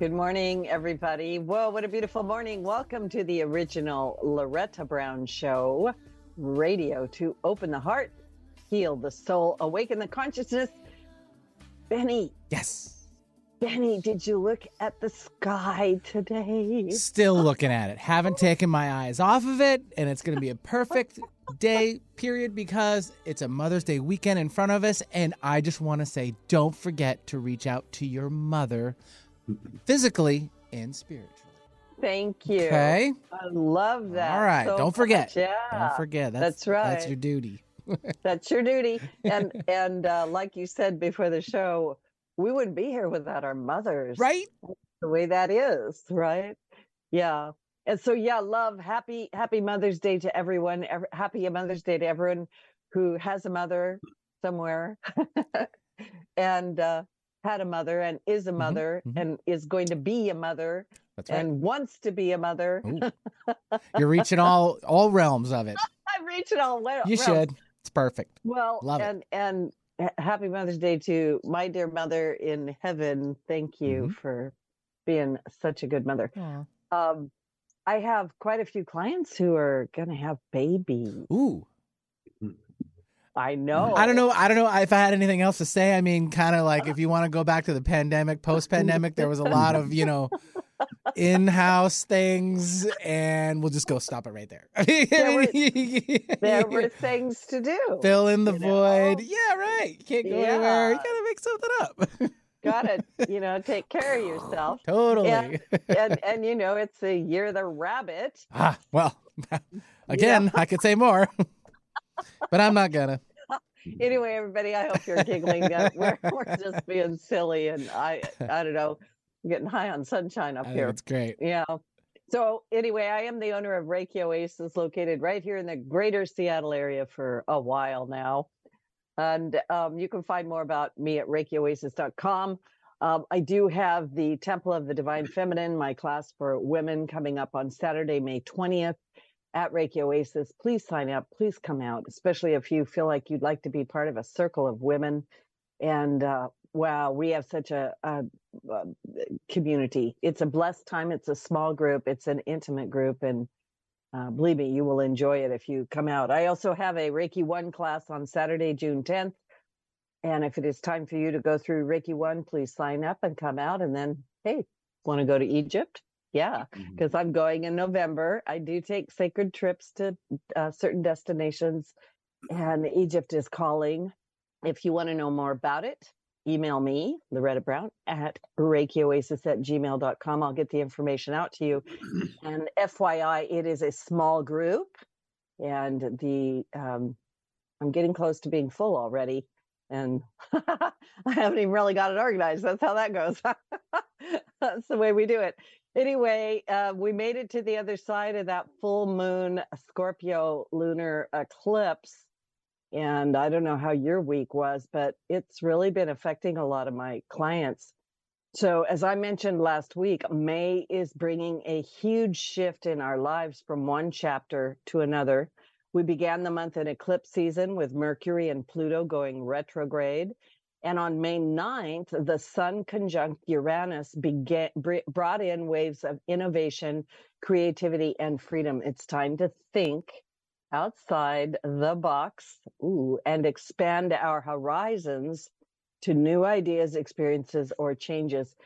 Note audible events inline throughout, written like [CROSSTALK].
Good morning, everybody. Whoa, what a beautiful morning. Welcome to the original Loretta Brown Show radio to open the heart, heal the soul, awaken the consciousness. Benny, Yes. Benny, did you look at the sky today? Still looking at it. Haven't taken my eyes off of it, and it's going to be a perfect day, period, because it's a Mother's Day weekend in front of us. And I just want to say don't forget to reach out to your mother physically and spiritually. Thank you. Okay? I love that. All right. so don't forget. much. Yeah. Don't forget. That's, that's right. That's your duty. [LAUGHS] That's your duty. And and uh, like you said before the show, we wouldn't be here without our mothers. Right? the way that is, right? Yeah. And so yeah, love, happy happy Mother's Day to everyone. Ev- happy Mother's Day to everyone who has a mother somewhere [LAUGHS] and uh had a mother and is a mother mhm. and is going to be a mother right. and wants to be a mother. [LAUGHS] You're reaching all all realms of it. I've reached it all well. You should. It's perfect. Well, Love it. and and happy Mother's Day to my dear mother in heaven. Thank you Mhm. for being such a good mother. Um, I have quite a few clients who are gonna have babies. Ooh. I know. I don't know. I don't know if I had anything else to say. I mean, kind of like if you want to go back to the pandemic, post pandemic, there was a lot of, you know, in house things, and we'll just go stop it right there. [LAUGHS] There were things to do. Fill in the you know? void. Yeah, right. You can't go anywhere. You gotta make something up. [LAUGHS] Gotta, you know, take care of yourself. totally. And and you know, it's the year of the rabbit. ah, well, [LAUGHS] again, I could say more, but I'm not gonna. [LAUGHS] Anyway, everybody, I hope you're giggling. Uh, [LAUGHS] we're, we're just being silly, and I I don't know, getting high on sunshine up I here. it's great. Yeah. So anyway, I am the owner of Reiki Oasis, located right here in the greater Seattle area for a while now. And um, you can find more about me at ReikiOasis.com. Um, I do have the Temple of the Divine Feminine, my class for women, coming up on Saturday, May 20th at Reiki Oasis. Please sign up. Please come out, especially if you feel like you'd like to be part of a circle of women. And uh, wow, we have such a, a, a community. It's a blessed time. It's a small group. It's an intimate group, and uh, believe me, you will enjoy it if you come out. I also have a Reiki One class on Saturday, June 10th. And if it is time for you to go through Reiki One, please sign up and come out. And then, hey, want to go to Egypt? Yeah, because I'm going in November. I do take sacred trips to uh, certain destinations, and Egypt is calling. If you want to know more about it, email me, Loretta Brown, at ReikiOasis at gmail.com. I'll get the information out to you. [CLEARS THROAT] And FYI, it is a small group, and the um, I'm getting close to being full already. And [LAUGHS] I haven't even really got it organized. That's how that goes. [LAUGHS] That's the way we do it. Anyway, uh, we made it to the other side of that full moon Scorpio lunar eclipse. And I don't know how your week was, but it's really been affecting a lot of my clients. So, as I mentioned last week, May is bringing a huge shift in our lives from one chapter to another. We began the month in eclipse season with Mercury and Pluto going retrograde. And on May 9th, the Sun conjunct Uranus began, brought in waves of innovation, creativity, and freedom. It's time to think outside the box ooh, and expand our horizons to new ideas, experiences, or changes.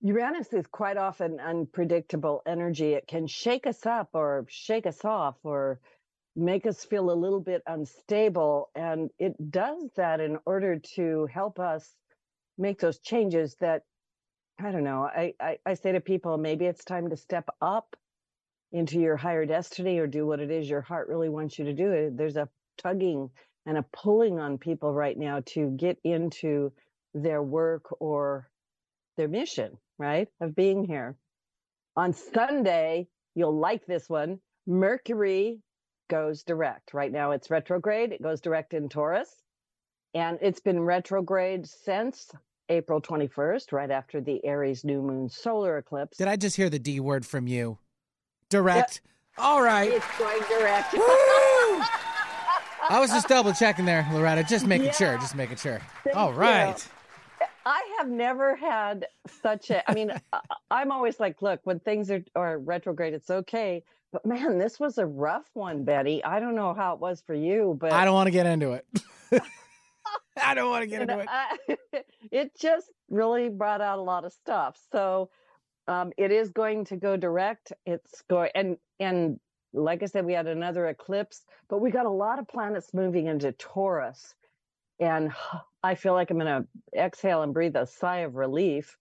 Uranus is quite often unpredictable energy. It can shake us up or shake us off or make us feel a little bit unstable. And it does that in order to help us make those changes that, I don't know, I, I, I say to people, maybe it's time to step up into your higher destiny or do what it is your heart really wants you to do. Eh, there's a tugging and a pulling on people right now to get into their work or their mission, right? Of being here. On Sunday, you'll like this one. Mercury goes direct. Right now it's retrograde. It goes direct in Taurus. And it's been retrograde since April 21st, right after the Aries new moon solar eclipse. Did I just hear the D word from you? Direct. All right. It's going direct. I was just double checking there, Loretta. Just making sure. Just making sure. Thank All you. I have never had such a. I mean, [LAUGHS] I'm always like, look, when things are are retrograde, it's okay. But man, this was a rough one, Betty. I don't know how it was for you, but I don't want to get into it. [LAUGHS] [LAUGHS] I don't want to get into it. I, [LAUGHS] it just really brought out a lot of stuff. So um, it is going to go direct. It's going and and like I said, we had another eclipse, but we got a lot of planets moving into Taurus. And [SIGHS] I feel like I'm going to exhale and breathe a sigh of relief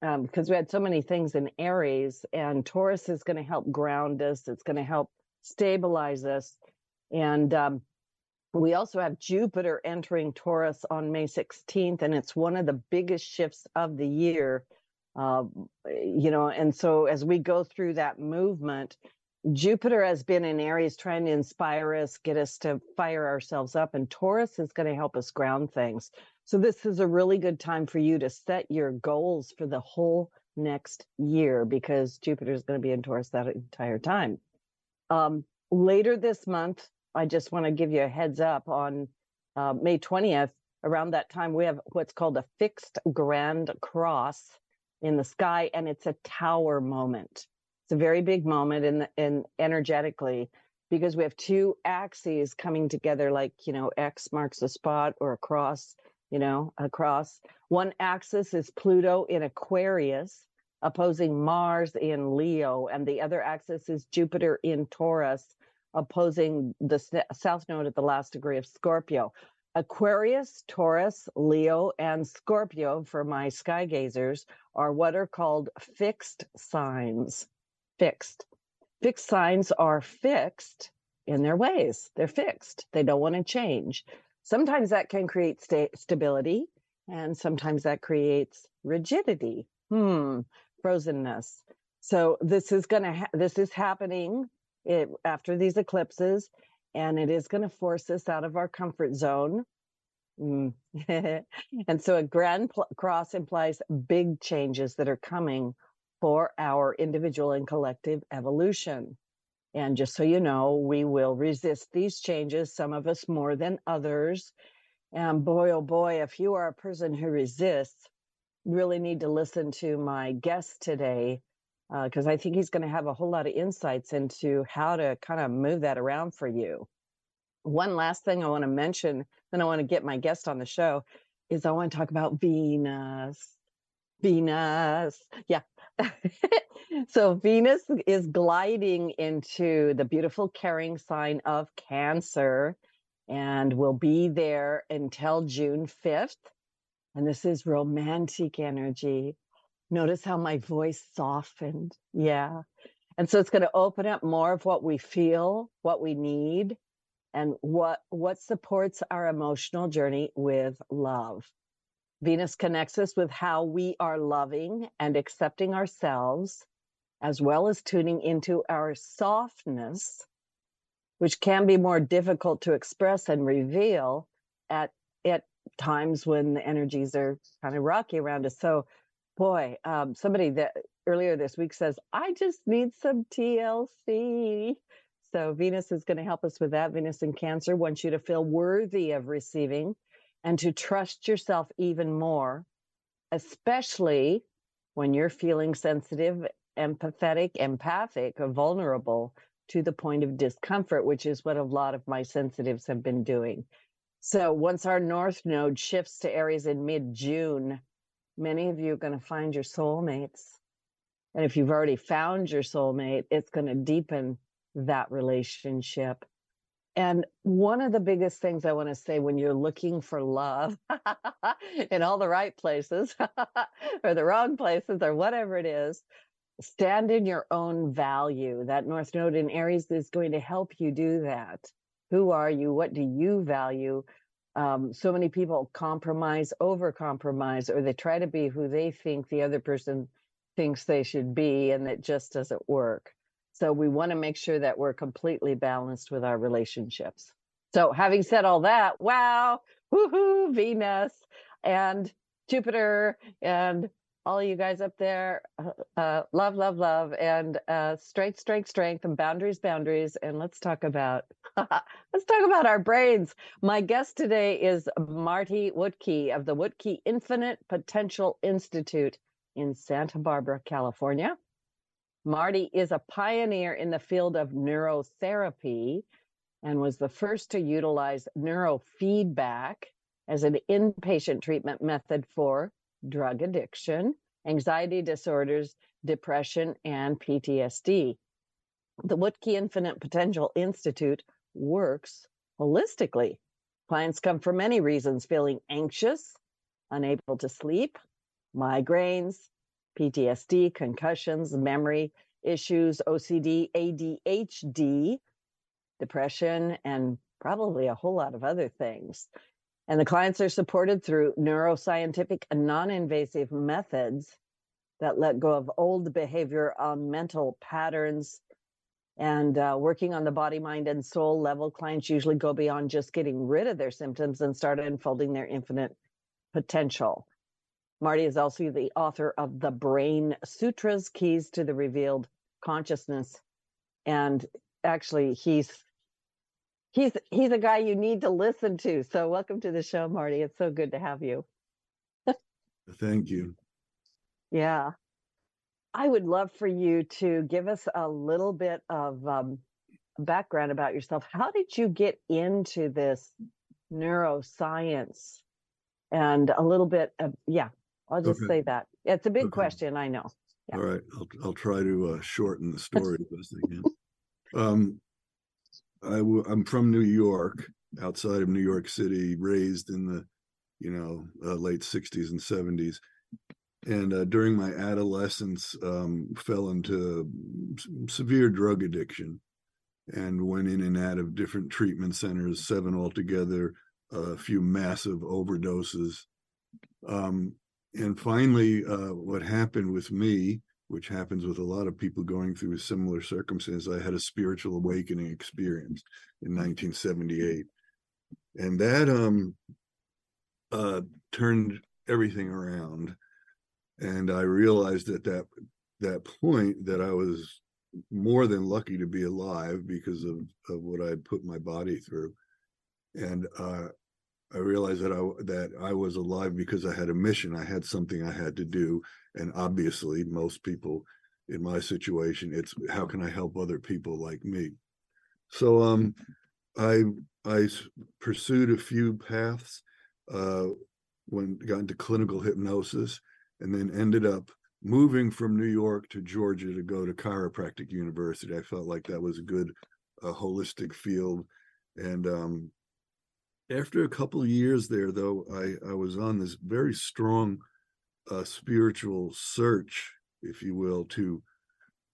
because um, we had so many things in Aries, and Taurus is going to help ground us. It's going to help stabilize us. And um, we also have Jupiter entering Taurus on May 16th, and it's one of the biggest shifts of the year. Uh, you know, and so as we go through that movement, Jupiter has been in Aries trying to inspire us, get us to fire ourselves up, and Taurus is going to help us ground things. So, this is a really good time for you to set your goals for the whole next year because Jupiter is going to be in Taurus that entire time. Um, later this month, I just want to give you a heads up on uh, May 20th. Around that time, we have what's called a fixed grand cross in the sky, and it's a tower moment. It's a very big moment in, in energetically because we have two axes coming together, like, you know, X marks a spot or a cross, you know, across. One axis is Pluto in Aquarius, opposing Mars in Leo, and the other axis is Jupiter in Taurus, opposing the south node at the last degree of Scorpio. Aquarius, Taurus, Leo, and Scorpio, for my sky gazers, are what are called fixed signs fixed. Fixed signs are fixed in their ways. They're fixed. They don't want to change. Sometimes that can create sta- stability, and sometimes that creates rigidity. Hmm, frozenness. So this is going to ha- this is happening it, after these eclipses, and it is going to force us out of our comfort zone. Mm. [LAUGHS] and so a grand pl- cross implies big changes that are coming for our individual and collective evolution. And just so you know, we will resist these changes, some of us more than others. And boy, oh boy, if you are a person who resists, really need to listen to my guest today, because uh, I think he's going to have a whole lot of insights into how to kind of move that around for you. One last thing I want to mention, then I want to get my guest on the show, is I want to talk about Venus. Venus. Yeah, [LAUGHS] so Venus is gliding into the beautiful caring sign of Cancer and will be there until June 5th. And this is romantic energy. Notice how my voice softened. Yeah. And so it's going to open up more of what we feel, what we need, and what what supports our emotional journey with love. Venus connects us with how we are loving and accepting ourselves, as well as tuning into our softness, which can be more difficult to express and reveal at, at times when the energies are kind of rocky around us. So, boy, um, somebody that earlier this week says, I just need some TLC. So, Venus is going to help us with that. Venus in Cancer wants you to feel worthy of receiving and to trust yourself even more, especially when you're feeling sensitive, empathetic, empathic, or vulnerable to the point of discomfort, which is what a lot of my sensitives have been doing. So once our north node shifts to Aries in mid June, many of you are going to find your soulmates. And if you've already found your soulmate, it's going to deepen that relationship. And one of the biggest things I want to say when you're looking for love [LAUGHS] in all the right places [LAUGHS] or the wrong places or whatever it is, stand in your own value. That North Node in Aries is going to help you do that. Who are you? What do you value? Um, so many people compromise, over compromise, or they try to be who they think the other person thinks they should be, and it just doesn't work. So we want to make sure that we're completely balanced with our relationships. So having said all that, wow, woohoo, Venus and Jupiter and all you guys up there. Uh, uh, love, love, love, and uh, strength, strength, strength, and boundaries, boundaries. And let's talk about [LAUGHS] let's talk about our brains. My guest today is Marty Wuttke of the Wuttke Infinite Potential Institute in Santa Barbara, California. Marty is a pioneer in the field of neurotherapy and was the first to utilize neurofeedback as an inpatient treatment method for drug addiction, anxiety disorders, depression, and PTSD. The Wuttke Infinite Potential Institute works holistically. Clients come for many reasons feeling anxious, unable to sleep, migraines, PTSD, concussions, memory issues, OCD, ADHD, depression, and probably a whole lot of other things. And the clients are supported through neuroscientific and non invasive methods that let go of old behavior um, mental patterns and uh, working on the body, mind, and soul level. Clients usually go beyond just getting rid of their symptoms and start unfolding their infinite potential. Marty is also the author of The Brain Sutras Keys to the Revealed Consciousness. And actually, he's he's he's a guy you need to listen to. So welcome to the show, Marty. It's so good to have you. Thank you. Yeah. I would love for you to give us a little bit of um, background about yourself. How did you get into this neuroscience? And a little bit of, yeah, I'll just Okay. say that. It's a big Okay. question, I know. Yeah. All right, I'll I'll try to uh, shorten the story [LAUGHS] as best I can. Um, I w- I'm from New York, outside of New York City, raised in the, you know, uh, late '60s and '70s, and uh, during my adolescence, um, fell into s- severe drug addiction, and went in and out of different treatment centers, seven altogether, a few massive overdoses. Um, and finally, uh, what happened with me, which happens with a lot of people going through similar circumstances, I had a spiritual awakening experience in 1978, and that um, uh, turned everything around. And I realized at that that point that I was more than lucky to be alive because of, of what I had put my body through. And uh, I realized that I that I was alive because I had a mission. I had something I had to do, and obviously, most people in my situation, it's how can I help other people like me. So, um, I I s- pursued a few paths, uh, when got into clinical hypnosis, and then ended up moving from New York to Georgia to go to chiropractic university. I felt like that was a good, uh, holistic field, and um, after a couple of years there though i i was on this very strong uh spiritual search if you will to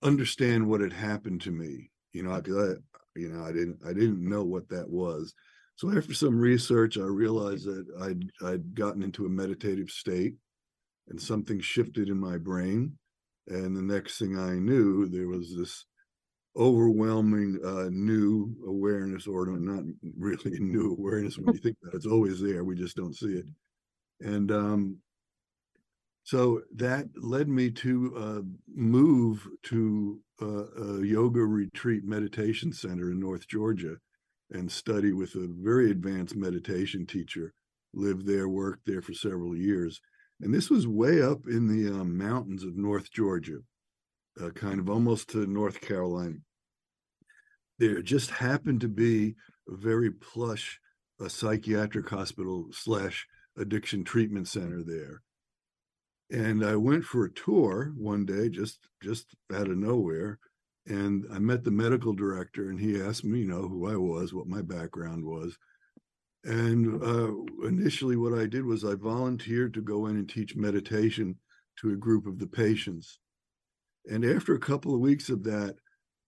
understand what had happened to me you know because i you know i didn't i didn't know what that was. So after some research i realized that i'd i'd gotten into a meditative state and something shifted in my brain. And the next thing i knew there was this overwhelming uh, new awareness or not [LAUGHS] really new awareness when you think that it's always there we just don't see it. And um so that led me to uh, move to a yoga retreat meditation center in north georgia and study with a very advanced meditation teacher lived there worked there for several years. And this was way up in the um, mountains of north georgia uh, kind of almost to North Carolina. There just happened to be a very plush a psychiatric hospital slash addiction treatment center there. And I went for a tour one day, just just out of nowhere, and I met the medical director, and he asked me, you know, who I was, what my background was. And uh, initially, what I did was I volunteered to go in and teach meditation to a group of the patients. And after a couple of weeks of that,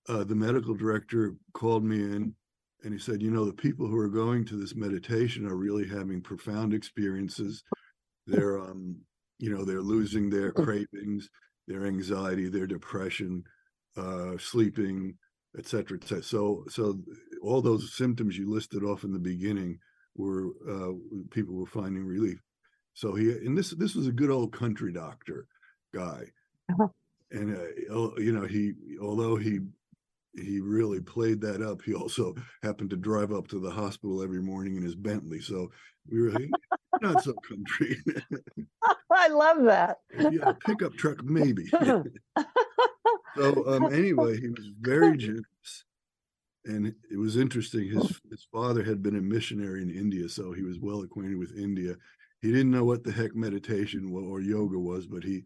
uh, the medical director called me in and he said, You know, the people who are going to this meditation are really having profound experiences. They're, um, you know, they're losing their cravings, their anxiety, their depression, uh, sleeping, et cetera, et cetera. So, so all those symptoms you listed off in the beginning were uh, people were finding relief. So he and this this was a good old country doctor guy, Uh-huh. And uh, you know he although he he really played that up. He also happened to drive up to the hospital every morning in his Bentley, so we were not so country. [LAUGHS] I love that. yeah, pickup truck maybe. [LAUGHS] [LAUGHS] so um, anyway, he was very generous, and it was interesting. His his father had been a missionary in India, so he was well acquainted with India. He didn't know what the heck meditation or yoga was, but he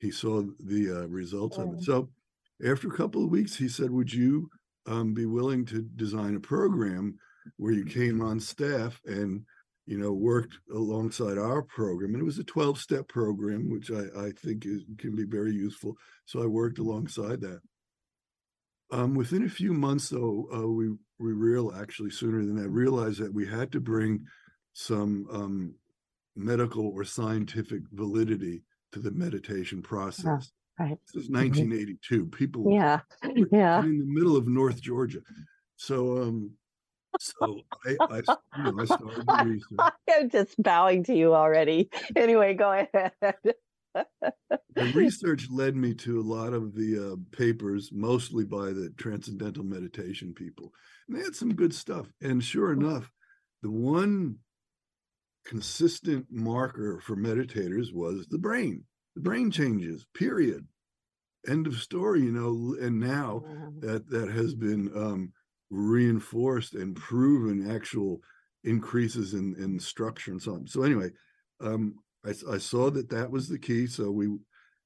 he saw the uh, results of it. So after a couple of weeks, he said, "Would you um, be willing to design a program where you came on staff and you know worked alongside our program?" And it was a twelve step program, which I, I think is, can be very useful. So I worked alongside that. Um, within a few months, though, uh, we we real actually sooner than that realized that we had to bring some um, medical or scientific validity to the meditation process. right. This is 1982. People Yeah. were Yeah. in the middle of North Georgia. So um so I, I you know I started the research. [LAUGHS] I'm just bowing to you already. Anyway, go ahead. The research led me to a lot of the uh, papers, mostly by the transcendental meditation people. And they had some good stuff. And sure enough, the one consistent marker for meditators was the brain. The brain changes, period. End of story, you know. And now that that has been um, reinforced and proven actual increases in in structure and so on. So anyway, um, I, I saw that that was the key. So we,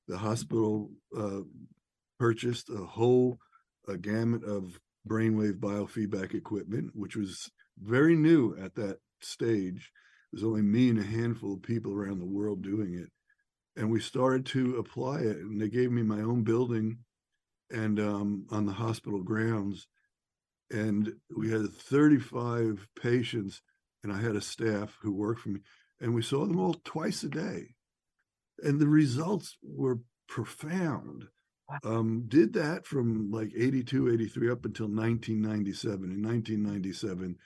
the hospital, uh, purchased a whole a gamut of brainwave biofeedback equipment, which was very new at that stage. There's only me and a handful of people around the world doing it. And we started to apply it and they gave me my own building and um, on the hospital grounds. And we had 35 patients and i had a staff who worked for me and we saw them all twice a day. And the results were profound. Um, did that from like 82 83 up until 1997 in 1997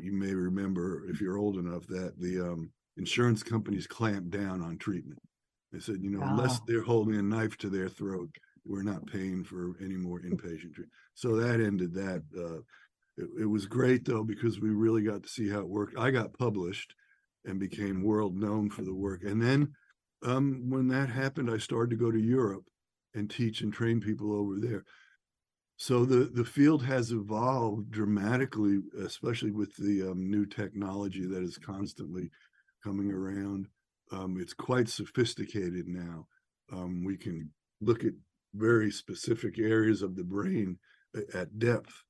you may remember if you're old enough that the um, insurance companies clamped down on treatment they said, you know, unless Oh. they're holding a knife to their throat, we're not paying for any more inpatient treatment. So that ended that. Uh, it, it was great though because we really got to see how it worked. I got published and became world known for the work. And then um, when that happened, I started to go to Europe and teach and train people over there. So the the field has evolved dramatically, especially with the um, new technology that is constantly coming around um, it's quite sophisticated now. Um, we can look at very specific areas of the brain at depth,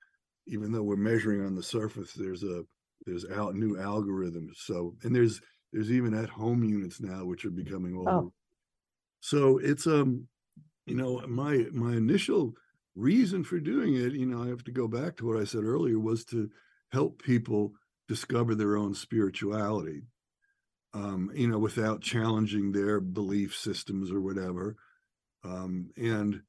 even though we're measuring on the surface. There's a there's out new algorithms. So and there's there's even at home units now which are becoming all. Oh. So it's um, you know, my my initial reason for doing it, you know, I have to go back to what I said earlier, was to help people discover their own spirituality um, you know, without challenging their belief systems or whatever. Um, and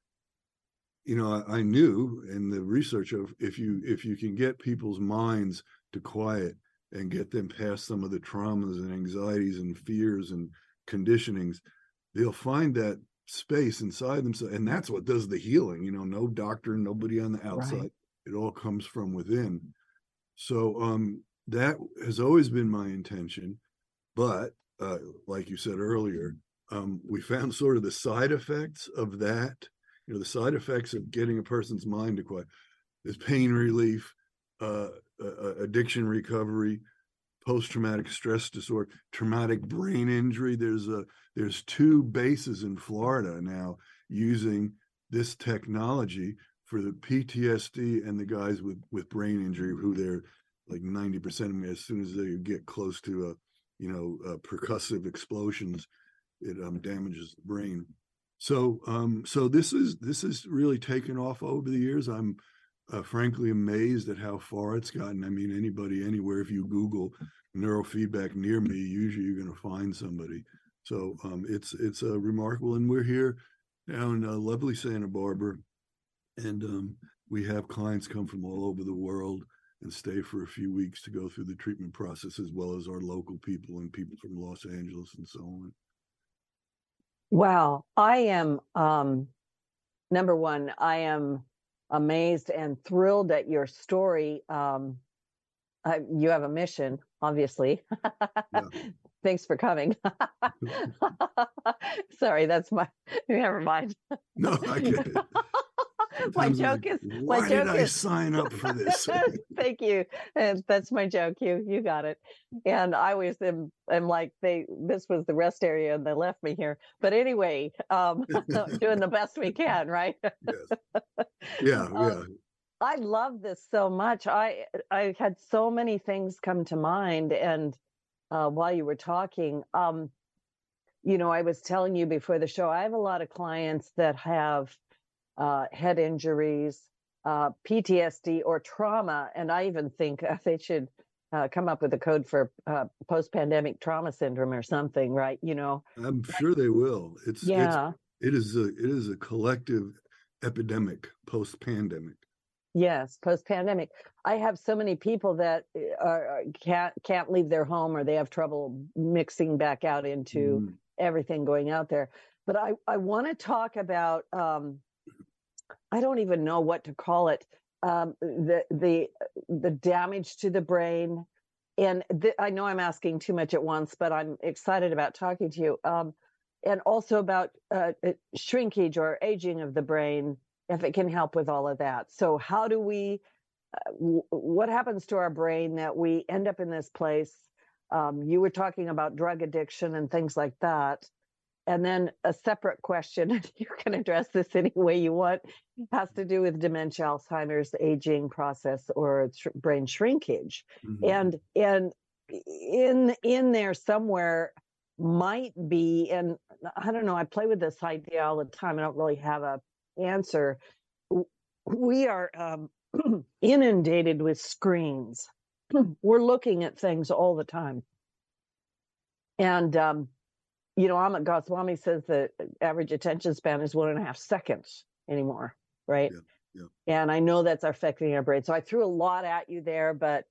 you know, I, I knew in the research of if you if you can get people's minds to quiet and get them past some of the traumas and anxieties and fears and conditionings, they'll find that space inside themselves, and that's what does the healing. You know, no doctor, nobody on the outside. It all comes from within. So um, that has always been my intention but uh, like you said earlier, um, we found sort of the side effects of that. You know, the side effects of getting a person's mind to quiet is pain relief, uh, uh, addiction recovery, post-traumatic stress disorder, traumatic brain injury. There's a there's two bases in Florida now using this technology for the PTSD and the guys with with brain injury who they're like 90% of them as soon as they get close to a you know, uh, percussive explosions, it um, damages the brain. So, um, so this is this is really taken off over the years. I'm uh, frankly amazed at how far it's gotten. I mean, anybody anywhere, if you Google neurofeedback near me, usually you're going to find somebody. So um, it's it's uh, remarkable, and we're here now in uh, lovely Santa Barbara, and um, we have clients come from all over the world and stay for a few weeks to go through the treatment process as well as our local people and people from Los Angeles and so on. Wow, I am um number one, I am amazed and thrilled at your story. Um uh, you have a mission, obviously. Yeah. [LAUGHS] Thanks for coming. [LAUGHS] [LAUGHS] Sorry, that's my never mind. No, I get it. My joke like, is Why my did joke I is sign up for this? [LAUGHS] Thank you. And that's my joke. You you got it. And I always am, am like they this was the rest area and they left me here. But anyway, um [LAUGHS] doing the best we can, right? [LAUGHS] yes. Yeah, Um, yeah. I love this so much. I I had so many things come to mind and uh while you were talking, um you know, I was telling you before the show, I have a lot of clients that have uh head injuries, uh PTSD or trauma and I even think uh, they should uh, come up with a code for uh, post-pandemic trauma syndrome or something, right? You know, I'm sure they will. It's it's yeah. it is a it is a collective epidemic post pandemic. Yes, post-pandemic. I have so many people that uh, are, are- can't can't leave their home or they have trouble mixing back out into Mm, everything going out there. But I I want to talk about um I don't even know what to call it. Um the the the damage to the brain and th- I know I'm asking too much at once, but I'm excited about talking to you. Um and also about uh, uh, shrinkage or aging of the brain if it can help with all of that. So how do we uh, w- what happens to our brain that we end up in this place um, you were talking about drug addiction and things like that and then a separate question [LAUGHS] you can address this any way you want has to do with dementia alzheimer's aging process or sh- brain shrinkage. Mhm. and and in in there somewhere might be and i don't know i play with this idea all the time i don't really have a answer. We are um, [CLEARS THROAT] inundated with screens. [CLEARS THROAT] We're looking at things all the time. And um you know amit goswami says the average attention span is one and a half seconds anymore right? Yeah, and i know that's affecting our brain. So i threw a lot at you there but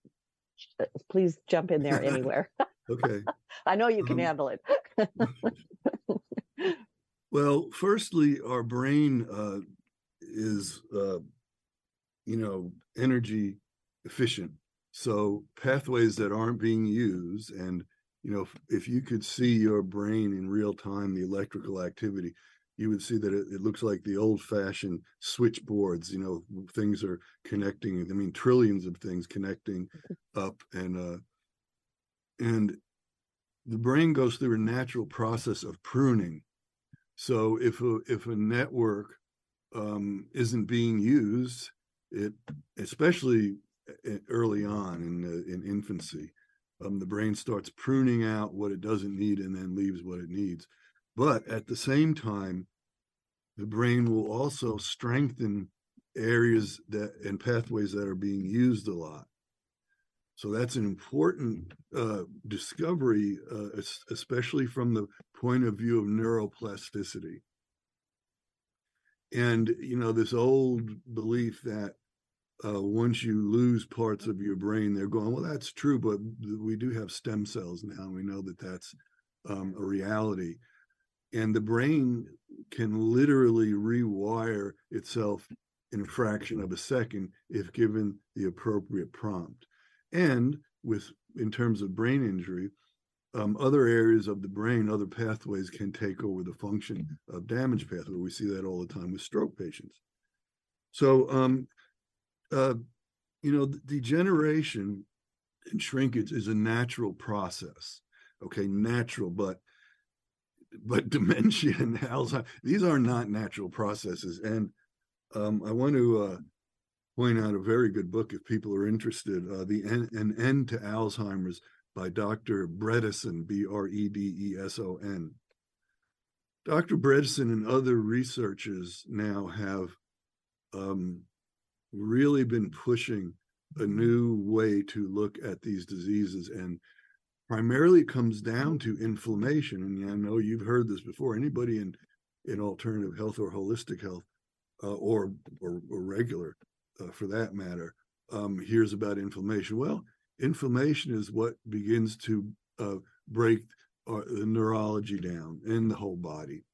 uh, please jump in there [LAUGHS] anywhere. Okay. [LAUGHS] i know you can Um, handle it. [LAUGHS] Well, firstly, our brain uh, is, uh, you know, energy efficient. So pathways that aren't being used, and you know, if, if you could see your brain in real time, the electrical activity, you would see that it, it looks like the old-fashioned switchboards. You know, things are connecting. I mean, trillions of things connecting up, and uh, and the brain goes through a natural process of pruning. So if a if a network um, isn't being used, it especially e- early on in in infancy, um, the brain starts pruning out what it doesn't need and then leaves what it needs. But at the same time, the brain will also strengthen areas that and pathways that are being used a lot. So that's an important uh, discovery, uh, especially from the point of view of neuroplasticity. And, you know, this old belief that uh, once you lose parts of your brain, they're going, well, that's true, but we do have stem cells now. And we know that that's um, a reality. And the brain can literally rewire itself in a fraction of a second if given the appropriate prompt and with in terms of brain injury um, other areas of the brain other pathways can take over the function of damage pathway we see that all the time with stroke patients so um, uh, you know degeneration and shrinkage is a natural process okay natural but but [LAUGHS] dementia and alzheimer's these are not natural processes and um, i want to uh, point out a very good book if people are interested. Uh, the An End to Alzheimer's by Dr. Bredesen, B R E D E S O N. Dr. Bredesen and other researchers now have um, really been pushing a new way to look at these diseases and primarily it comes down to inflammation. And I know you've heard this before. Anybody in, in alternative health or holistic health uh, or, or, or regular uh, for that matter, um, hears about inflammation. Well, inflammation is what begins to uh, break uh, the neurology down in the whole body.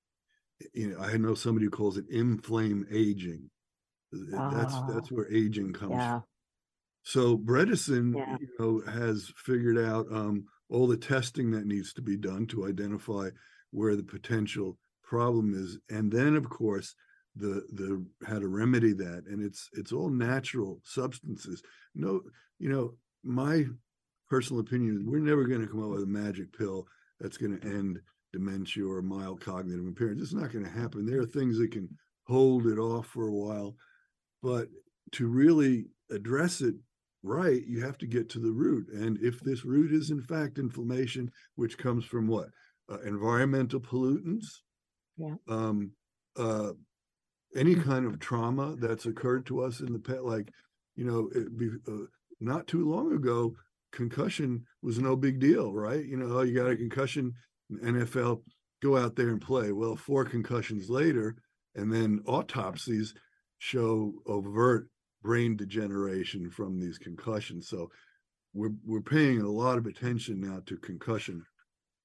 you know, I know somebody who calls it inflammaging. That's Ah. that's where aging comes Yeah. from. So Bredesen, Yeah. you know, has figured out um, all the testing that needs to be done to identify where the potential problem is, and then of course the the how to remedy that. And it's it's all natural substances. No, you know, my personal opinion is we're never going to come up with a magic pill that's going to end dementia or mild cognitive impairment. It's not going to happen. There are things that can hold it off for a while, but to really address it right, you have to get to the root. And if this root is in fact inflammation, which comes from what? Uh, environmental pollutants, Yeah. um, uh, any kind of trauma that's occurred to us in the past, like, you know, it be, uh, not too long ago, concussion was no big deal, right? You know, you got a concussion, NFL, go out there and play. Well, four concussions later, and then autopsies show overt brain degeneration from these concussions. So we're we're paying a lot of attention now to concussion.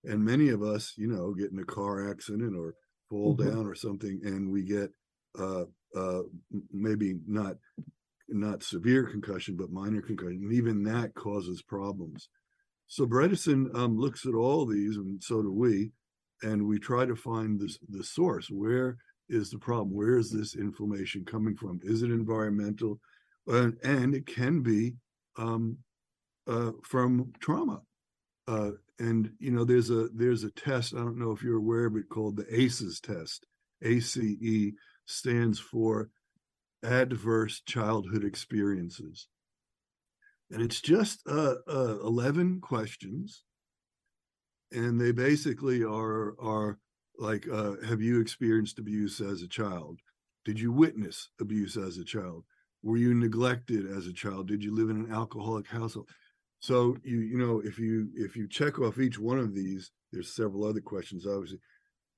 And many of us, you know, get in a car accident or fall Mhm. down or something, and we get uh uh maybe not not severe concussion, but minor concussion. And even that causes problems. So Bredesen um, looks at all these, and so do we, and we try to find this the source. Where is the problem? Where is this inflammation coming from? Is it environmental? And, and it can be um, uh, from trauma. Uh, and you know, there's a there's a test. I don't know if you're aware of it called the ACEs test. ACE stands for Adverse Childhood Experiences, and it's just uh, uh, eleven questions, and they basically are are like, uh, have you experienced abuse as a child? Did you witness abuse as a child? Were you neglected as a child? Did you live in an alcoholic household? So you you know if you if you check off each one of these, there's several other questions. Obviously,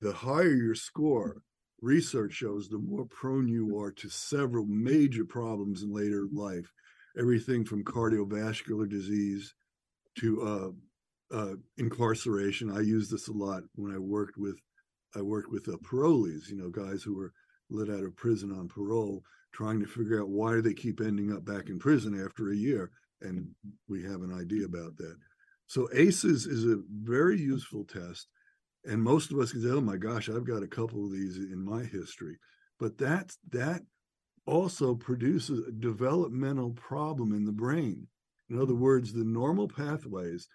the higher your score, research shows the more prone you are to several major problems in later life. Everything from cardiovascular disease to uh, uh, incarceration. I use this a lot when I worked with I worked with uh, parolees. You know, guys who were let out of prison on parole, trying to figure out why do they keep ending up back in prison after a year, and we have an idea about that. So ACEs is a very useful test, and most of us can say, "Oh my gosh, I've got a couple of these in my history," but that that also produces a developmental problem in the brain. In other words, the normal pathways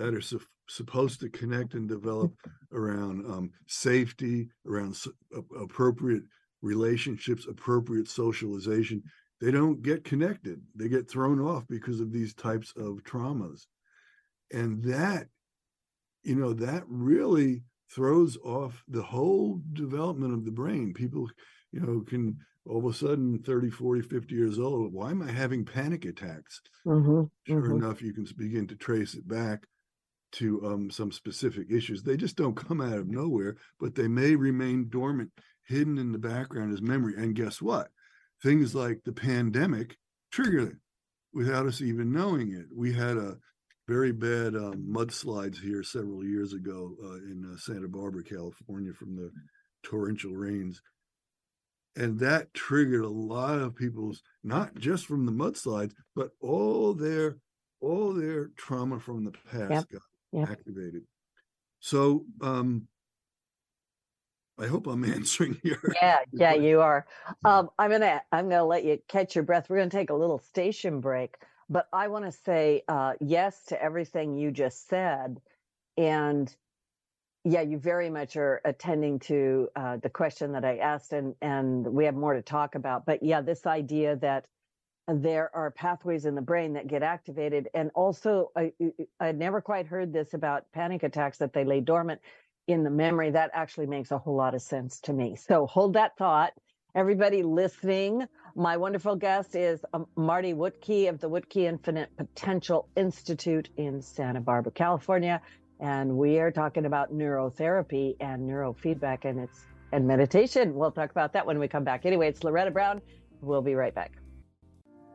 that are su- supposed to connect and develop around um, safety, around s- a- appropriate relationships, appropriate socialization, they don't get connected. They get thrown off because of these types of traumas. And that, you know, that really throws off the whole development of the brain. People, you know, can all of a sudden 30, 40, 50 years old, why am I having panic attacks? hmm Sure Mhm. enough, you can begin to trace it back to um, some specific issues. They just don't come out of nowhere, but they may remain dormant, hidden in the background as memory. And guess what? Things like the pandemic trigger it without us even knowing it. We had a very bad um, mudslides here several years ago uh, in uh, Santa Barbara, California, from the torrential rains. And that triggered a lot of people's, not just from the mudslides, but all their all their trauma from the past Yep, got yep. activated. So um I hope I'm [LAUGHS] answering your Yeah, [LAUGHS] yeah, you are. Um, I'm gonna I'm gonna let you catch your breath. We're gonna take a little station break, but I want to say uh, yes to everything you just said, and yeah, you very much are attending to uh, the question that I asked, and and we have more to talk about. But yeah, this idea that there are pathways in the brain that get activated, and also I I never quite heard this about panic attacks that they lay dormant in the memory. That actually makes a whole lot of sense to me. So hold that thought, everybody listening. My wonderful guest is um, Marty Wuttke of the Wuttke Infinite Potential Institute in Santa Barbara, California. And we are talking about neurotherapy and neurofeedback and it's and meditation. We'll talk about that when we come back. Anyway, it's Loretta Brown. We'll be right back.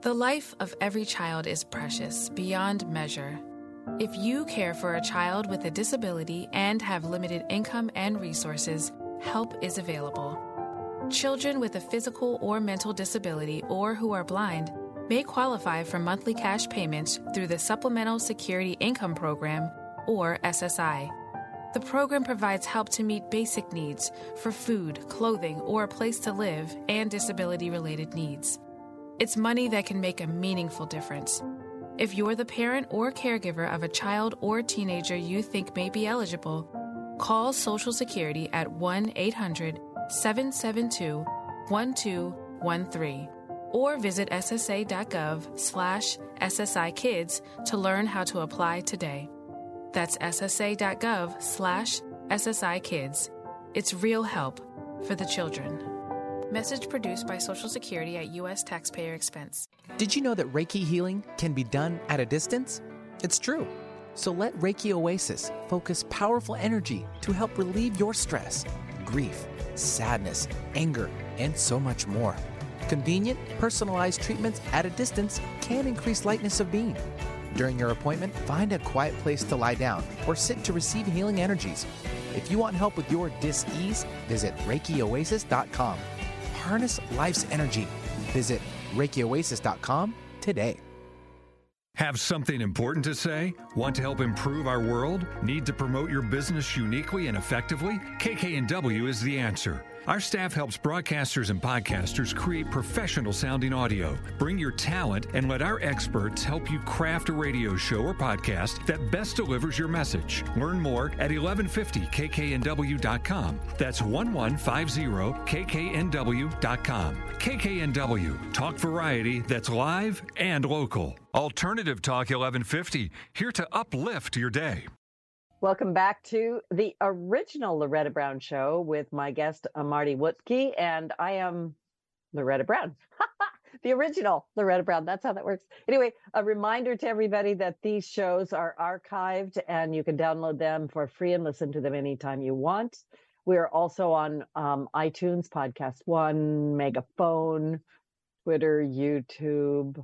The life of every child is precious beyond measure. If you care for a child with a disability and have limited income and resources, help is available. Children with a physical or mental disability or who are blind may qualify for monthly cash payments through the Supplemental Security Income Program, or SSI. The program provides help to meet basic needs for food, clothing, or a place to live and disability related needs. It's money that can make a meaningful difference. If you're the parent or caregiver of a child or teenager you think may be eligible, call Social Security at 1 800 772 1213 or visit ssa.gov slash SSI Kids to learn how to apply today. That's ssa.gov slash SSI Kids. It's real help for the children. Message produced by Social Security at U.S. taxpayer expense. Did you know that Reiki healing can be done at a distance? It's true. So let Reiki Oasis focus powerful energy to help relieve your stress, grief, sadness, anger, and so much more. Convenient, personalized treatments at a distance can increase lightness of being. During your appointment, find a quiet place to lie down or sit to receive healing energies. If you want help with your dis-ease, visit ReikiOasis.com. Harness life's energy. Visit ReikiOasis.com today. Have something important to say? Want to help improve our world? Need to promote your business uniquely and effectively? KKNW is the answer. Our staff helps broadcasters and podcasters create professional sounding audio. Bring your talent and let our experts help you craft a radio show or podcast that best delivers your message. Learn more at 1150kknw.com. That's 1150kknw.com. KKNW, talk variety that's live and local. Alternative Talk 1150, here to uplift your day. Welcome back to the original Loretta Brown show with my guest uh, Marty Wuttke, and I am Loretta Brown. [LAUGHS] the original Loretta Brown. That's how that works. Anyway, a reminder to everybody that these shows are archived and you can download them for free and listen to them anytime you want. We're also on um, iTunes, Podcast One, Megaphone, Twitter, YouTube,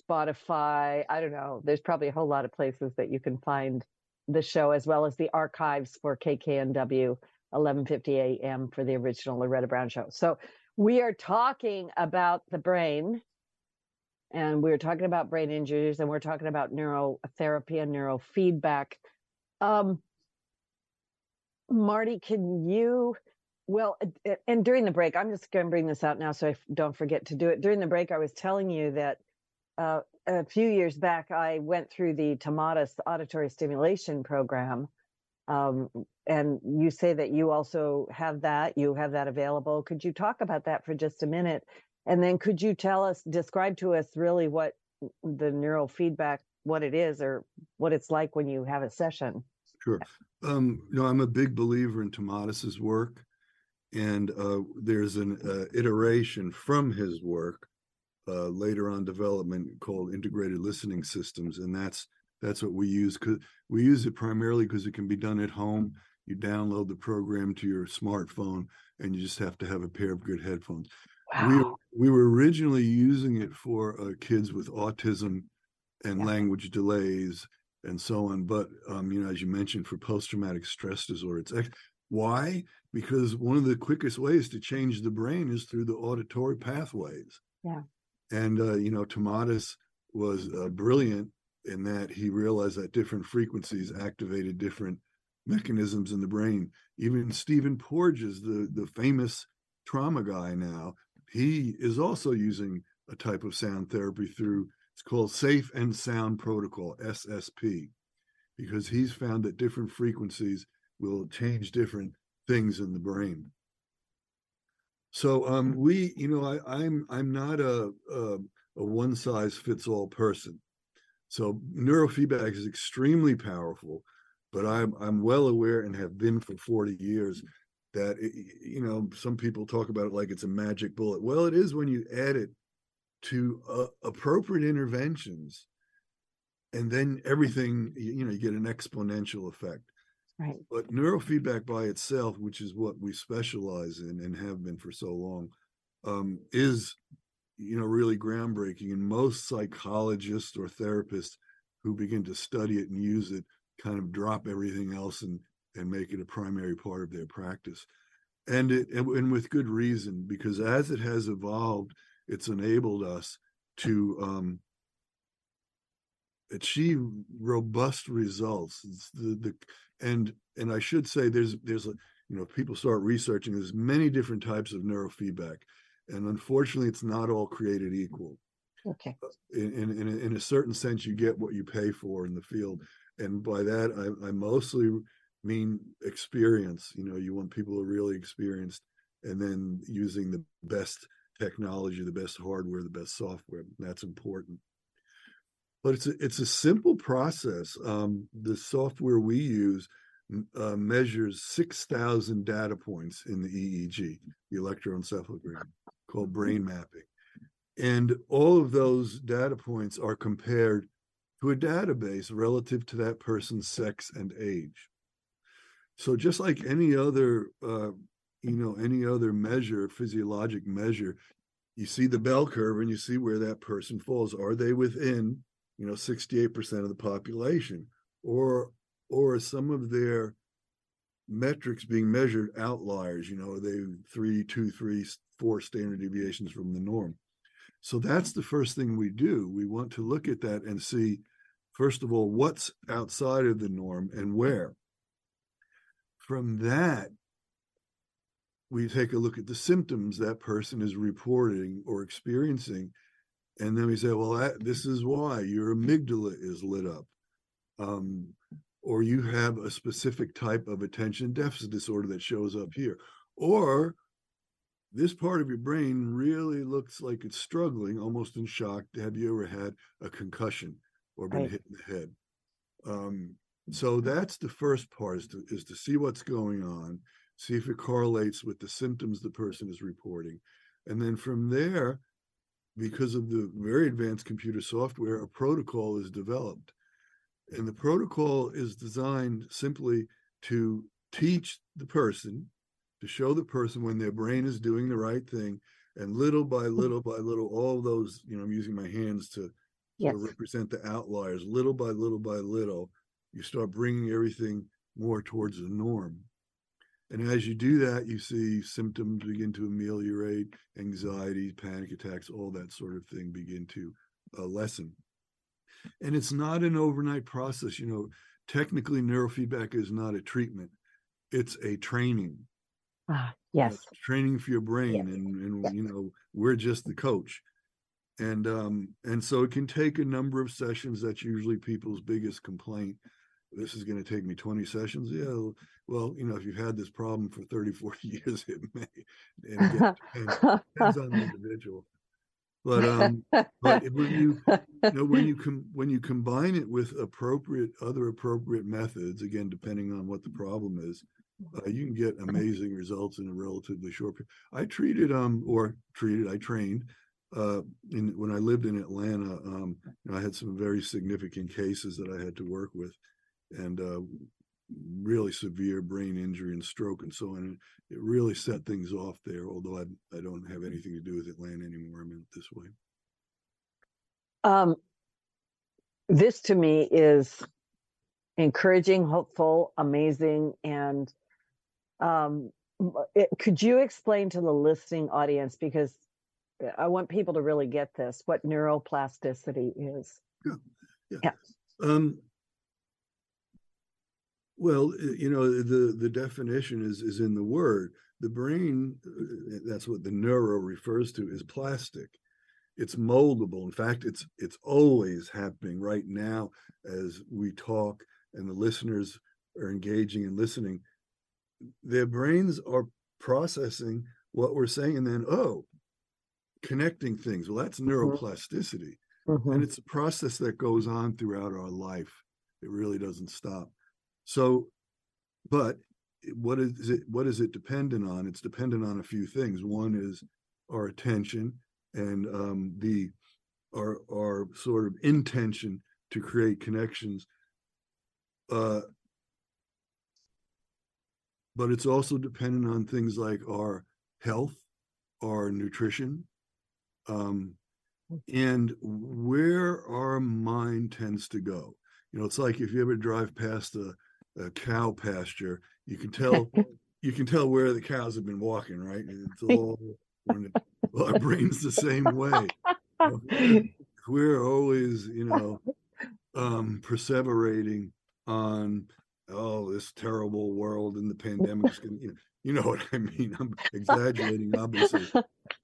Spotify. I don't know. There's probably a whole lot of places that you can find the show as well as the archives for KKNW 1150 AM for the original Loretta Brown show. So we are talking about the brain and we're talking about brain injuries and we're talking about neurotherapy and neurofeedback. Um, Marty, can you? Well, and during the break, I'm just going to bring this out now so I don't forget to do it. During the break, I was telling you that uh, a few years back, I went through the Tomatis auditory stimulation program. Um, and you say that you also have that, you have that available. Could you talk about that for just a minute? And then could you tell us, describe to us really what the neural feedback, what it is, or what it's like when you have a session? Sure. Um, you know, I'm a big believer in Tomatis's work, and uh, there's an uh, iteration from his work uh, later on development called integrated listening systems, and that's that's what we use. Cause we use it primarily because it can be done at home. You download the program to your smartphone, and you just have to have a pair of good headphones. Wow. We we were originally using it for uh, kids with autism and Yeah. language delays and so on. But um, you know, as you mentioned, for post-traumatic stress disorder, it's ex- why? Because one of the quickest ways to change the brain is through the auditory pathways. Yeah. And uh, you know, Tomatis was uh, brilliant in that he realized that different frequencies activated different mechanisms in the brain. Even Stephen Porges, the the famous trauma guy now, he is also using a type of sound therapy through it's called Safe and Sound Protocol SSP because he's found that different frequencies will change different things in the brain. So um we you know I I'm I'm not a a, a one size fits all person. So neurofeedback is extremely powerful, but I'm I'm well aware and have been for 40 years that it, you know some people talk about it like it's a magic bullet. Well, it is when you add it to uh, appropriate interventions, and then everything you you know you get an exponential effect. Right. But neurofeedback by itself, which is what we specialize in and have been for so long, um, is you know really groundbreaking. And most psychologists or therapists who begin to study it and use it kind of drop everything else and and make it a primary part of their practice. and it and, and with good reason because as it has evolved it's enabled us to um achieve robust results it's the the and and i should say there's there's a you know people start researching there's many different types of neurofeedback and unfortunately it's not all created equal Okay. Uh, in in in a, in a certain sense you get what you pay for in the field and by that I, I mostly mean experience you know you want people who are really experienced and then using the best technology the best hardware the best software that's important but it's a, it's a simple process um, the software we use uh, measures 6000 data points in the eeg the electroencephalogram called brain mapping and all of those data points are compared to a database relative to that person's sex and age so just like any other, uh, you know, any other measure, physiologic measure, you see the bell curve and you see where that person falls. Are they within, you know, 68% of the population, or or some of their metrics being measured outliers? You know, they three, two, three, four standard deviations from the norm? So that's the first thing we do. We want to look at that and see, first of all, what's outside of the norm and where from that, we take a look at the symptoms that person is reporting or experiencing. And then we say, well, that, this is why your amygdala is lit up. Um, or you have a specific type of attention deficit disorder that shows up here. Or this part of your brain really looks like it's struggling, almost in shock. Have you ever had a concussion or been Right. hit in the head? Um, so that's the first part is to, is to see what's going on, see if it correlates with the symptoms the person is reporting. And then from there, because of the very advanced computer software, a protocol is developed. And the protocol is designed simply to teach the person, to show the person when their brain is doing the right thing. And little by hmm. little by little, all those, you know, I'm using my hands to Yes. represent the outliers, little by little by little, you start bringing everything more towards the norm. And as you do that, you see symptoms begin to ameliorate, anxiety, panic attacks, all that sort of thing begin to uh, lessen. And it's not an overnight process. You know, technically, neurofeedback is not a treatment, it's a training. Ah, Uh, yes. it's training for your brain, Yes. and, and Yes. you know, we're just the coach and um and so it can take a number of sessions that's usually people's biggest complaint this is going to take me 20 sessions? Yeah well you know if you've had this problem for 30 40 [LAUGHS] years it may and depends, depends on the individual. But um but when you you know when you com- when you combine it with appropriate other appropriate methods again depending on what the problem is uh, you can get amazing results in a relatively short period i treated um or treated i trained uh in when i lived in atlanta um you know, i had some very significant cases that i had to work with and uh really severe brain injury and stroke and so on it really set things off there although i i don't have anything to do with atlanta anymore i mean this way. Um, this to me is encouraging, hopeful, amazing, and um, it, could you explain to the listening audience because I want people to really get this what neuroplasticity is. Yeah. Um, well, uh, you know, the the definition is is in the word. The brain, uh, that's what the neuro refers to, is plastic. It's moldable. In fact, it's it's always happening right now as we talk and the listeners are engaging and listening. Their brains are processing what we're saying and then oh, connecting things. Well, that's neuroplasticity Mhm. and it's a process that goes on throughout our life it really doesn't stop so but what is it what is it dependent on it's dependent on a few things one is our attention and um the our our sort of intention to create connections uh but it's also dependent on things like our health our nutrition um and where our mind tends to go. You know, it's like if you ever drive past a, a cow pasture, you can tell [LAUGHS] you can tell where the cows have been walking, right? It's [LAUGHS] all well, our brain's the same way. [LAUGHS] We're always, you know, um, perseverating on oh this terrible world and the pandemic's gonna you know, you know what I mean. I'm exaggerating, obviously,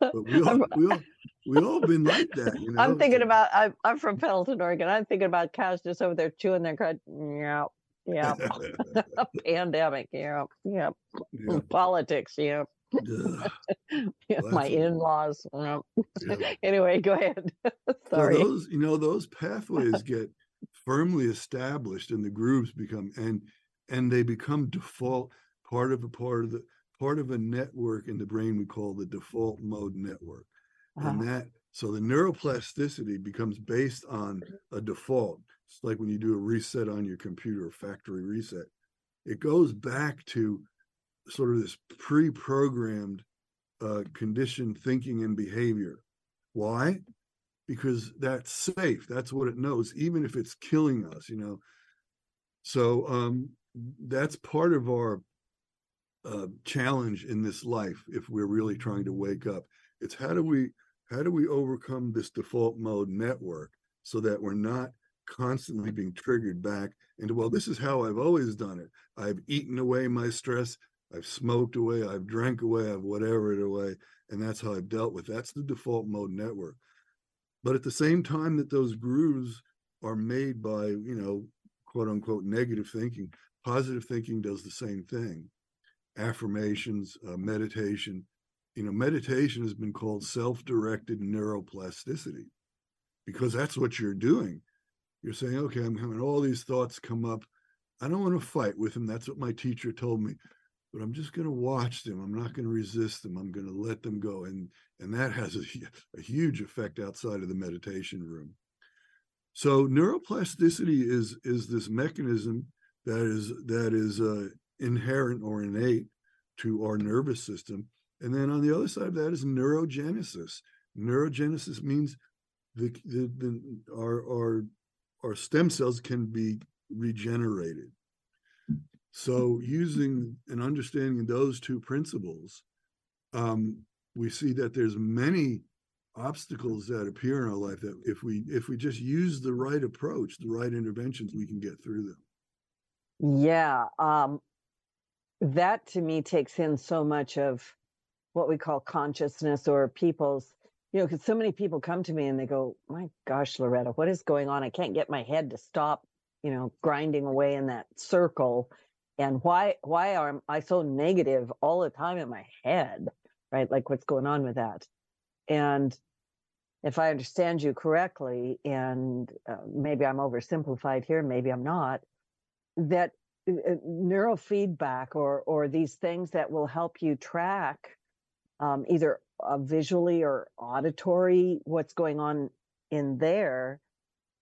but we all we all we all been like that. You know, I'm thinking about. I'm, I'm from Pendleton, Oregon. I'm thinking about cows just over there chewing their cud. Yeah, yeah. [LAUGHS] Pandemic. Yeah, yeah. yeah. Politics. Yeah. [LAUGHS] Yeah, My in-laws. yeah. [LAUGHS] Anyway, go ahead. So Sorry. those, you know, those pathways get firmly established and the grooves become and and they become default part of a part of the part of a network in the brain we call the default mode network. Uh-huh. And that so the neuroplasticity becomes based on a default. It's like when you do a reset on your computer, factory reset. It goes back to sort of this pre-programmed uh, conditioned thinking and behavior. Why? Because that's safe. That's what it knows, even if it's killing us, you know. So um, that's part of our uh, challenge in this life. If we're really trying to wake up, it's how do we how do we overcome this default mode network so that we're not constantly being triggered back into well this is how i've always done it. I've eaten away my stress i've smoked away i've drank away i've whatever it away and that's how i've dealt with that's the default mode network. But at the same time that those grooves are made by you know quote unquote negative thinking positive thinking does the same thing. Affirmations uh, meditation you know meditation has been called self-directed neuroplasticity because that's what you're doing you're saying okay i'm having all these thoughts come up. I don't want to fight with them that's what my teacher told me but i'm just going to watch them i'm not going to resist them i'm going to let them go and and that has a, a huge effect outside of the meditation room. So neuroplasticity is is this mechanism that is that is uh, inherent or innate to our nervous system and then on the other side of that is neurogenesis. Neurogenesis means the, the, the our, our our stem cells can be regenerated so using and understanding those two principles um, we see that there's many obstacles that appear in our life that if we if we just use the right approach the right interventions we can get through them Yeah. Um, that to me takes in so much of what we call consciousness or people's, you know, because so many people come to me and they go, My gosh, Loretta, what is going on? I can't get my head to stop, you know, grinding away in that circle. And why why am I so negative all the time in my head? Right? Like what's going on with that? And if I understand you correctly, and uh, maybe I'm oversimplified here, maybe I'm not, that uh, uh, neurofeedback or or these things that will help you track um, either uh, visually or auditory what's going on in there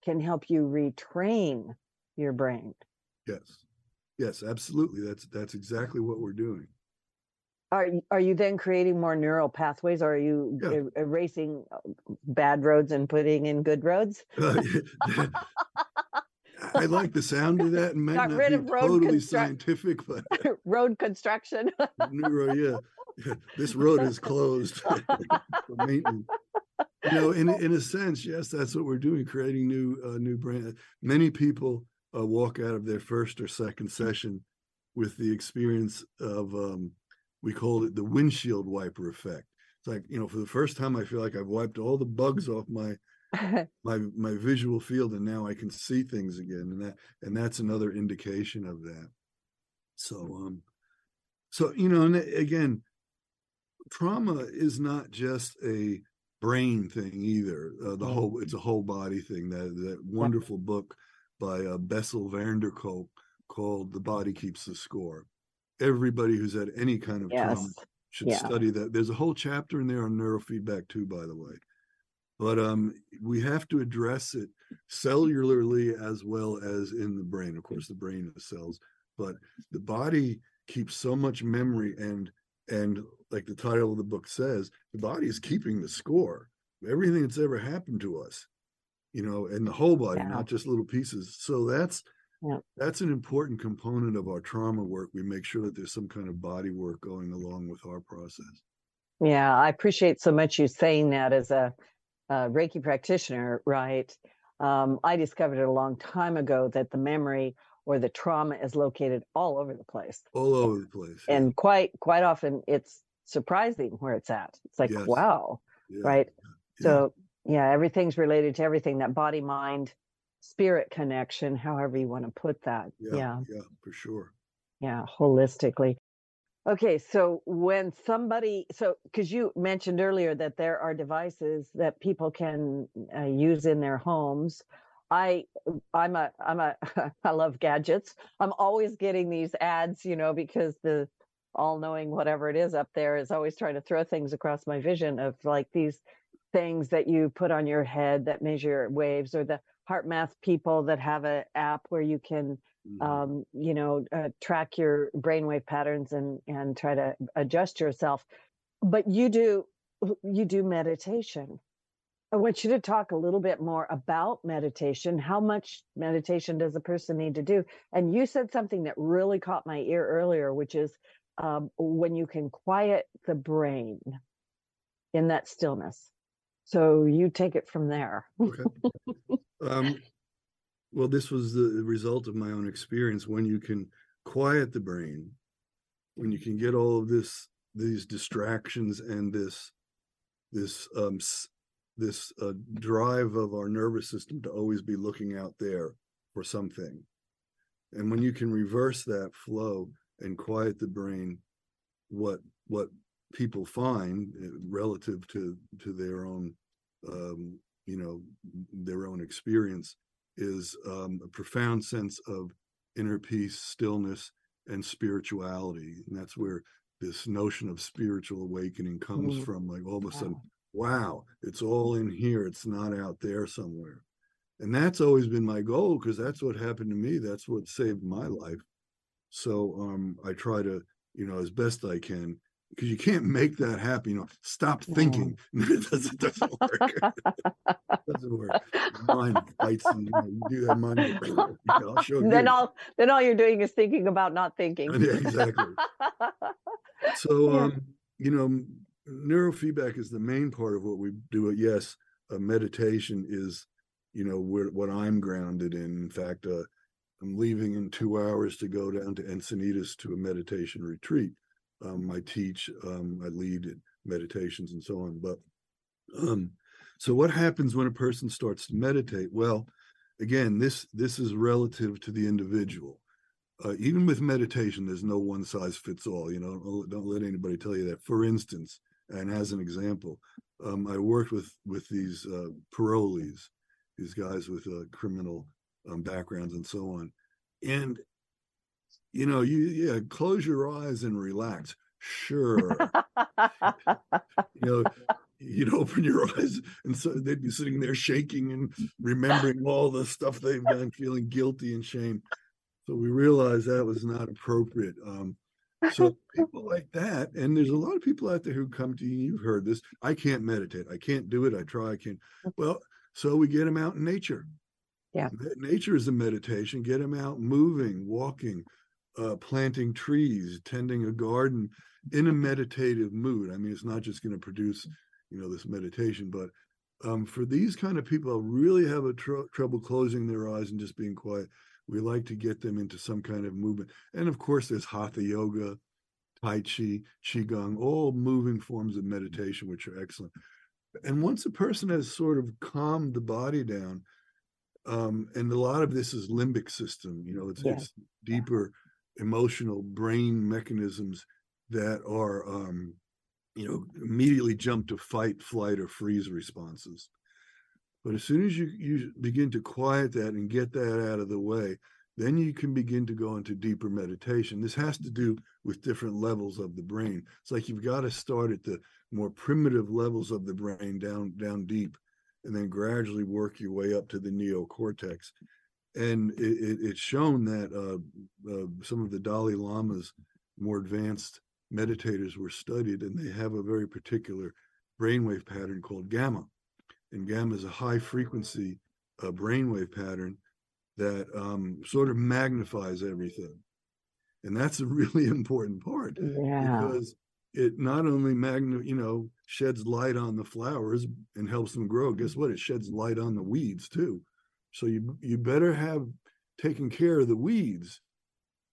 can help you retrain your brain. yes yes absolutely that's that's exactly what we're doing Are are you then creating more neural pathways? Or are you Yeah. er- erasing uh, bad roads and putting in good roads? [LAUGHS] I like the sound of that and might Got not rid be of road totally scientific, but [LAUGHS] Road construction. neuro, yeah, [LAUGHS] this road is closed [LAUGHS] for maintenance. You know, in in a sense, yes, that's what we're doing, creating new uh, new brand. Many people uh, walk out of their first or second session with the experience of um, we called it the windshield wiper effect. It's like you know, for the first time, I feel like I've wiped all the bugs off my [LAUGHS] my my visual field and now i can see things again and that and that's another indication of that so um so you know and again trauma is not just a brain thing either uh, the whole it's a whole body thing that that wonderful book by uh, bessel van der kolk called the body keeps the score everybody who's had any kind of trauma should Yeah. study that. There's a whole chapter in there on neurofeedback too, by the way. But um, we have to address it cellularly as well as in the brain. Of course, the brain is cells, but the body keeps so much memory and and like the title of the book says, the body is keeping the score. Everything that's ever happened to us, you know, and the whole body, Yeah. not just little pieces. So that's Yeah. that's an important component of our trauma work. We make sure that there's some kind of body work going along with our process. Yeah, I appreciate so much you saying that as a, a Reiki practitioner, right? Um, I discovered it a long time ago that the memory or the trauma is located all over the place, All over the place. yeah, and quite quite often it's surprising where it's at. It's like, Yes. wow, yeah, right? yeah. So yeah, everything's related to everything. That body, mind, spirit connection, however you want to put that. Yeah, yeah. yeah, for sure. yeah holistically okay so when somebody so because you mentioned earlier that there are devices that people can uh, use in their homes i i'm a i'm a [LAUGHS] i love gadgets i'm always getting these ads you know because the all knowing whatever it is up there is always trying to throw things across my vision of like these things that you put on your head that measure waves or the HeartMath people that have an app where you can Mhm. um, you know, uh, track your brainwave patterns and and try to adjust yourself. But you do you do meditation. I want you to talk a little bit more about meditation. How much meditation does a person need to do? And you said something that really caught my ear earlier, which is um, when you can quiet the brain in that stillness. So you take it from there. Okay. um, well, this was the result of my own experience. When you can quiet the brain, when you can get all of this, these distractions and this, this, um, this uh, drive of our nervous system to always be looking out there for something, and when you can reverse that flow and quiet the brain, what what people find uh, relative to to their own um, you know their own experience is um, a profound sense of inner peace stillness and spirituality and that's where this notion of spiritual awakening comes Mm. from like all of a sudden Wow. wow it's all in here it's not out there somewhere and that's always been my goal because that's what happened to me that's what saved my life so um i try to you know as best i can because you can't make that happen you know stop thinking [LAUGHS] it doesn't, doesn't work [LAUGHS] doesn't work mind fights and you, know, you do that mind [LAUGHS] i'll show then you all then all you're doing is thinking about not thinking. Yeah, exactly. So, Yeah. um, you know, neurofeedback is the main part of what we do. Yes, uh, meditation is, you know, where, what I'm grounded in. In fact, uh, I'm leaving in two hours to go down to Encinitas to a meditation retreat. Um, I teach, um, I lead meditations and so on. But um, so what happens when a person starts to meditate? Well, again, this this is relative to the individual uh, even with meditation, there's no one size fits all. You know, don't, let anybody tell you that. For instance, and as an example, um, I worked with with these uh, parolees, these guys with uh, criminal um, backgrounds and so on, and you know, you yeah, close your eyes and relax. Sure, you know, you'd open your [LAUGHS] eyes and so they'd be sitting there shaking and remembering all the stuff they've done, feeling guilty and shame. So we realized that was not appropriate. Um, so people [LAUGHS] like that, and there's a lot of people out there who come to you. You've heard this. I can't meditate. I can't do it. I try. I can't. Well, so we get them out in nature. Yeah. Nature is a meditation. Get them out moving, walking, uh, planting trees, tending a garden in a meditative mood. I mean, it's not just going to produce, you know, this meditation, but um, for these kind of people who really have a tr- trouble closing their eyes and just being quiet, we like to get them into some kind of movement. And of course, there's hatha yoga, tai chi, qigong, all moving forms of meditation, which are excellent. And once a person has sort of calmed the body down, um, and a lot of this is limbic system, you know, it's, Yeah. it's deeper emotional brain mechanisms that are, um, you know, immediately jump to fight, flight, or freeze responses. But as soon as you, you begin to quiet that and get that out of the way, then you can begin to go into deeper meditation. This has to do with different levels of the brain. It's like you've got to start at the more primitive levels of the brain down down deep, and then gradually work your way up to the neocortex. And it, it, it's shown that uh, uh, some of the Dalai Lama's more advanced meditators were studied, and they have a very particular brainwave pattern called gamma and gamma is a high frequency uh, brainwave pattern that um, sort of magnifies everything. And that's a [LAUGHS] really important part Yeah. because it not only magna, you know, sheds light on the flowers and helps them grow. Guess what? It sheds light on the weeds too. So you you better have taken care of the weeds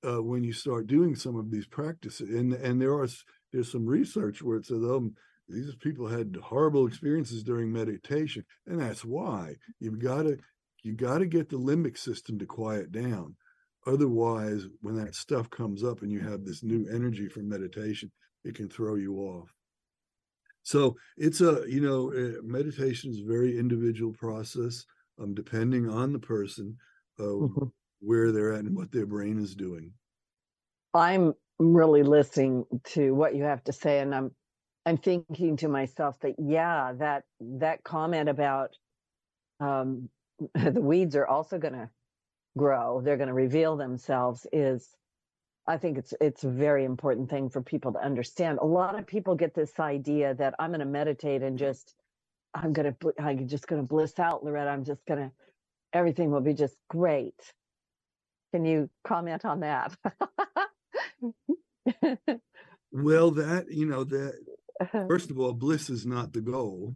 uh, when you start doing some of these practices. And and there are there's some research where it says, um, these people had horrible experiences during meditation, and that's why you've got to you got to get the limbic system to quiet down. Otherwise, when that stuff comes up and you have this new energy from meditation, it can throw you off. So it's a you know uh, meditation is a very individual process, um, depending on the person, uh, Mhm. where they're at and what their brain is doing. I'm really listening to what you have to say, and I'm I'm thinking to myself that yeah, that that comment about um, [LAUGHS] the weeds are also going to grow, they're going to reveal themselves is I think it's it's a very important thing for people to understand. A lot of people get this idea that I'm going to meditate and just I'm going to I'm just going to bliss out, Loretta. I'm just going to everything will be just great. Can you comment on that? Well, that you know that [LAUGHS] first of all, bliss is not the goal.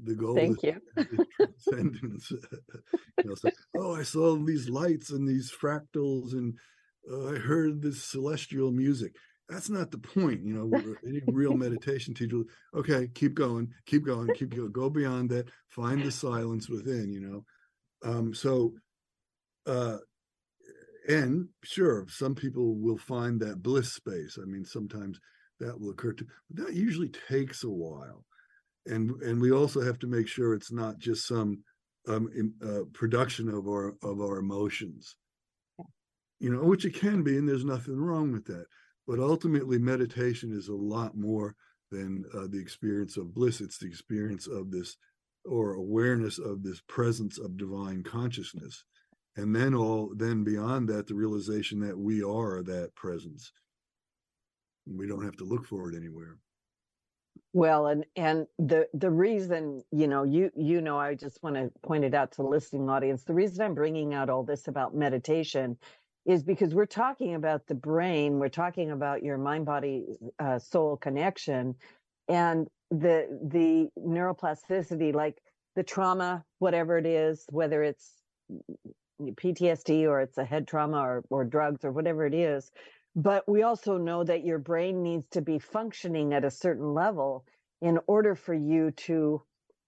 The goal Thank is, you. [LAUGHS] is transcendence. [LAUGHS] you know, so, oh, I saw these lights and these fractals, and uh, I heard this celestial music. That's not the point, you know. Any real meditation teacher, okay, keep going, keep going, keep going, go beyond that. Find the silence within, you know. Um, so, uh, and sure, some people will find that bliss space. I mean, sometimes that will occur to, but that usually takes a while and and we also have to make sure it's not just some um in, uh, production of our of our emotions you know which it can be and there's nothing wrong with that. But ultimately meditation is a lot more than uh, the experience of bliss. It's the experience of this or awareness of this presence of divine consciousness. And then all then beyond that the realization that we are that presence. We don't have to look for it anywhere. Well, and and the the reason, you know, you you know, I just want to point it out to the listening audience. The reason I'm bringing out all this about meditation is because we're talking about the brain, we're talking about your mind body uh, soul connection, and the the neuroplasticity, like the trauma, whatever it is, whether it's PTSD or it's a head trauma or or drugs or whatever it is, but we also know that your brain needs to be functioning at a certain level in order for you to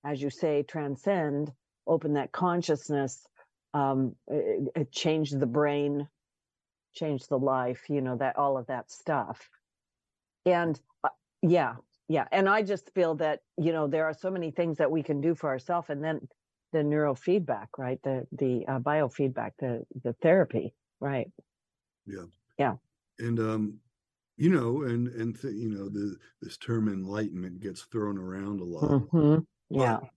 as you say transcend open that consciousness um it, it change the brain change the life you know that all of that stuff. And uh, yeah yeah. And i just feel that you know there are so many things that we can do for ourselves and then the neurofeedback right? The the uh, biofeedback the the therapy right? Yeah. Yeah. and um you know and and th- you know the this term enlightenment gets thrown around a lot. Mhm. yeah. But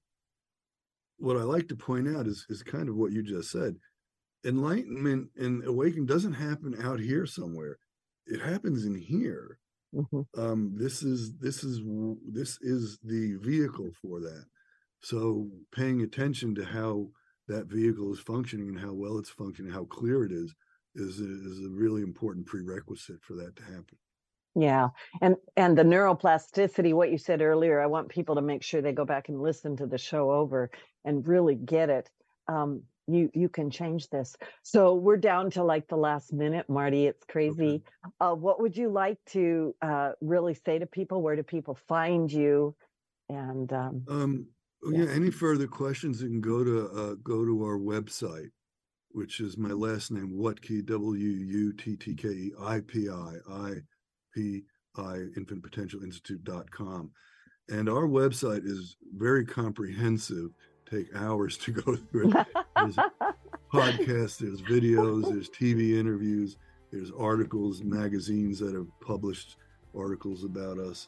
what i like to point out is is kind of what you just said enlightenment and awakening doesn't happen out here somewhere it happens in here Mhm. um this is this is this is the vehicle for that so paying attention to how that vehicle is functioning and how well it's functioning how clear it is is a, is a really important prerequisite for that to happen Yeah. And and the neuroplasticity, what you said earlier, I want people to make sure they go back and listen to the show over and really get it. Um, you you can change this. So we're down to like the last minute, Marty. It's crazy. Uh, what would you like to uh, really say to people? Where do people find you? And um, Um, oh, Yeah. yeah, any further questions, you can go to, uh, go to our website, which is my last name, Wuttke, W U T T K E I P I, I P I, Infinite Potential Institute.com. And our website is very comprehensive, take hours to go through it. There's podcasts, there's videos, there's TV interviews, there's articles, magazines that have published articles about us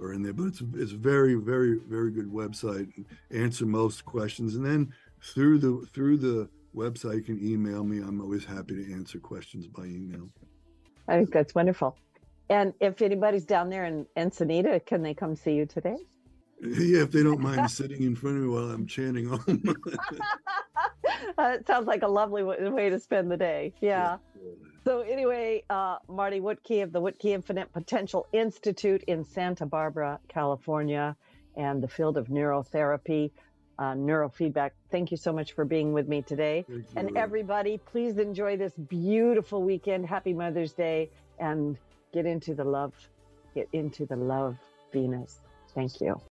are in there. But it's it's very, very, very good website. Answer most questions, and then through the through the website, you can email me. I'm always happy to answer questions by email. I think that's wonderful. And if anybody's down there in Encinita, can they come see you today? Yeah, if they don't mind sitting in front of me while I'm chanting. Uh, [LAUGHS] it [LAUGHS] sounds like a lovely w- way to spend the day. Yeah. So anyway, uh, Marty Wuttke of the Wuttke Infinite Potential Institute in Santa Barbara, California, and the field of neurotherapy, uh, neurofeedback. Thank you so much for being with me today. And everybody, please enjoy this beautiful weekend. Happy Mother's Day, and get into the love. Get into the love, Venus. Thank you.